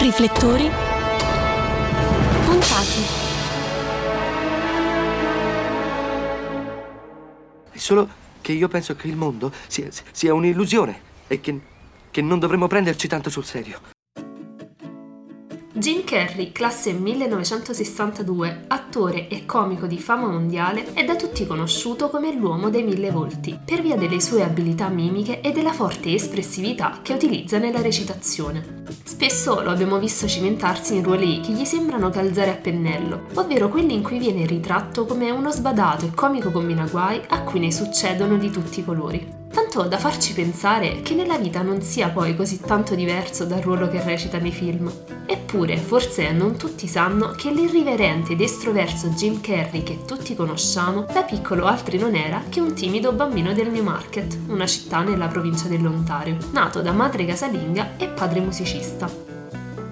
Riflettori puntati. È solo che io penso che il mondo sia, sia un'illusione e che, che non dovremmo prenderci tanto sul serio. Jim Carrey, classe 1962, attore e comico di fama mondiale, è da tutti conosciuto come l'uomo dei mille volti, per via delle sue abilità mimiche e della forte espressività che utilizza nella recitazione. Spesso lo abbiamo visto cimentarsi in ruoli che gli sembrano calzare a pennello, ovvero quelli in cui viene ritratto come uno sbadato e comico combinaguai a cui ne succedono di tutti i colori tanto da farci pensare che nella vita non sia poi così tanto diverso dal ruolo che recita nei film. Eppure, forse non tutti sanno che l'irriverente ed estroverso Jim Carrey che tutti conosciamo, da piccolo altri non era che un timido bambino del Newmarket, una città nella provincia dell'Ontario, nato da madre casalinga e padre musicista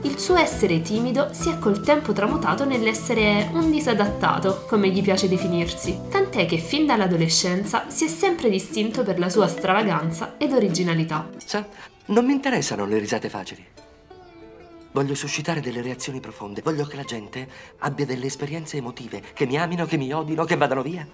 il suo essere timido si è col tempo tramutato nell'essere un disadattato, come gli piace definirsi, tant'è che fin dall'adolescenza si è sempre distinto per la sua stravaganza ed originalità. Sa, non mi interessano le risate facili. Voglio suscitare delle reazioni profonde. Voglio che la gente abbia delle esperienze emotive, che mi amino, che mi odino, che vadano via.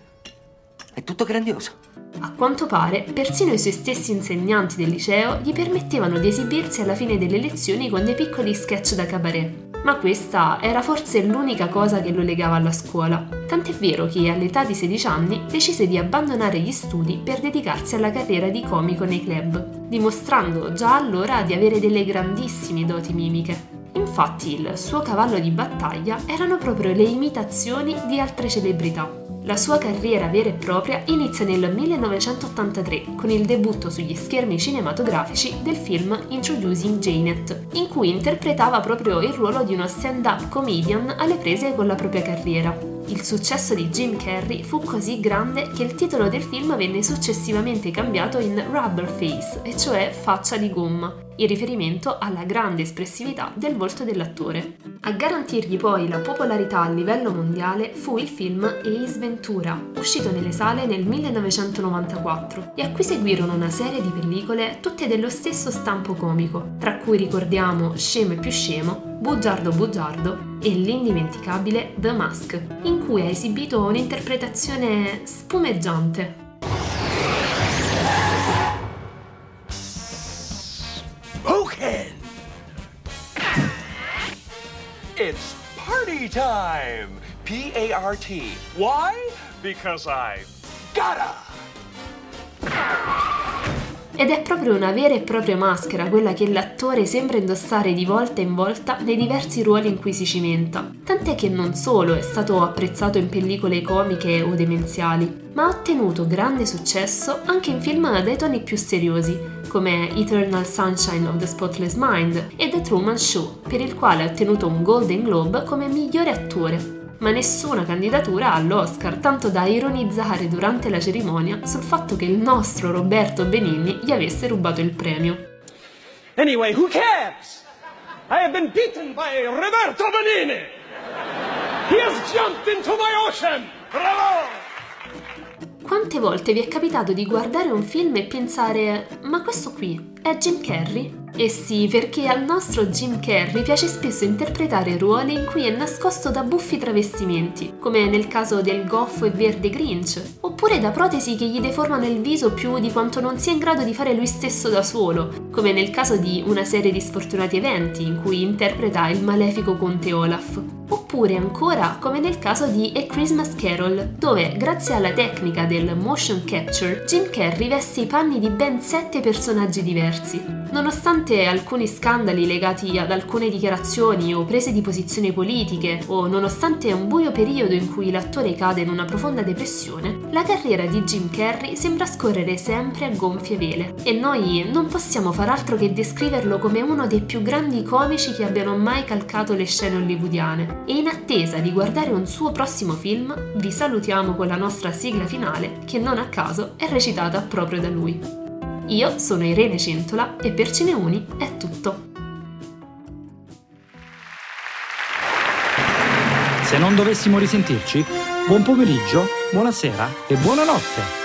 È tutto grandioso. A quanto pare, persino i suoi stessi insegnanti del liceo gli permettevano di esibirsi alla fine delle lezioni con dei piccoli sketch da cabaret. Ma questa era forse l'unica cosa che lo legava alla scuola. Tant'è vero che all'età di 16 anni decise di abbandonare gli studi per dedicarsi alla carriera di comico nei club, dimostrando già allora di avere delle grandissime doti mimiche. Infatti il suo cavallo di battaglia erano proprio le imitazioni di altre celebrità. La sua carriera vera e propria inizia nel 1983 con il debutto sugli schermi cinematografici del film Introducing Janet, in cui interpretava proprio il ruolo di uno stand-up comedian alle prese con la propria carriera. Il successo di Jim Carrey fu così grande che il titolo del film venne successivamente cambiato in Rubber Face, e cioè faccia di gomma, in riferimento alla grande espressività del volto dell'attore. A garantirgli poi la popolarità a livello mondiale fu il film Ace Ventura, uscito nelle sale nel 1994, e a cui seguirono una serie di pellicole tutte dello stesso stampo comico, tra cui ricordiamo Scemo e più scemo, Bugiardo Bugiardo e l'indimenticabile The Mask, in cui ha esibito un'interpretazione spumeggiante. Spoken! It's party time! P A R T. Why? Because I gotta! Ed è proprio una vera e propria maschera quella che l'attore sembra indossare di volta in volta nei diversi ruoli in cui si cimenta. Tant'è che non solo è stato apprezzato in pellicole comiche o demenziali, ma ha ottenuto grande successo anche in film dai toni più seriosi, come Eternal Sunshine of the Spotless Mind e The Truman Show, per il quale ha ottenuto un Golden Globe come migliore attore ma nessuna candidatura all'Oscar, tanto da ironizzare durante la cerimonia sul fatto che il nostro Roberto Benigni gli avesse rubato il premio. Anyway, who cares? I have been beaten by Roberto Benigni! He has jumped into my ocean! Bravo! Quante volte vi è capitato di guardare un film e pensare ma questo qui è Jim Carrey? Eh sì, perché al nostro Jim Carrey piace spesso interpretare ruoli in cui è nascosto da buffi travestimenti, come nel caso del goffo e verde Grinch, oppure da protesi che gli deformano il viso più di quanto non sia in grado di fare lui stesso da solo, come nel caso di una serie di sfortunati eventi in cui interpreta il malefico conte Olaf. Oppure ancora come nel caso di A Christmas Carol, dove grazie alla tecnica del motion capture Jim Carrey veste i panni di ben sette personaggi diversi. Nonostante alcuni scandali legati ad alcune dichiarazioni o prese di posizione politiche, o nonostante un buio periodo in cui l'attore cade in una profonda depressione, la carriera di Jim Carrey sembra scorrere sempre a gonfie vele e noi non possiamo far altro che descriverlo come uno dei più grandi comici che abbiano mai calcato le scene hollywoodiane. E in attesa di guardare un suo prossimo film, vi salutiamo con la nostra sigla finale, che non a caso è recitata proprio da lui. Io sono Irene Centola e per Cineuni è tutto. Se non dovessimo risentirci, buon pomeriggio, buonasera e buonanotte!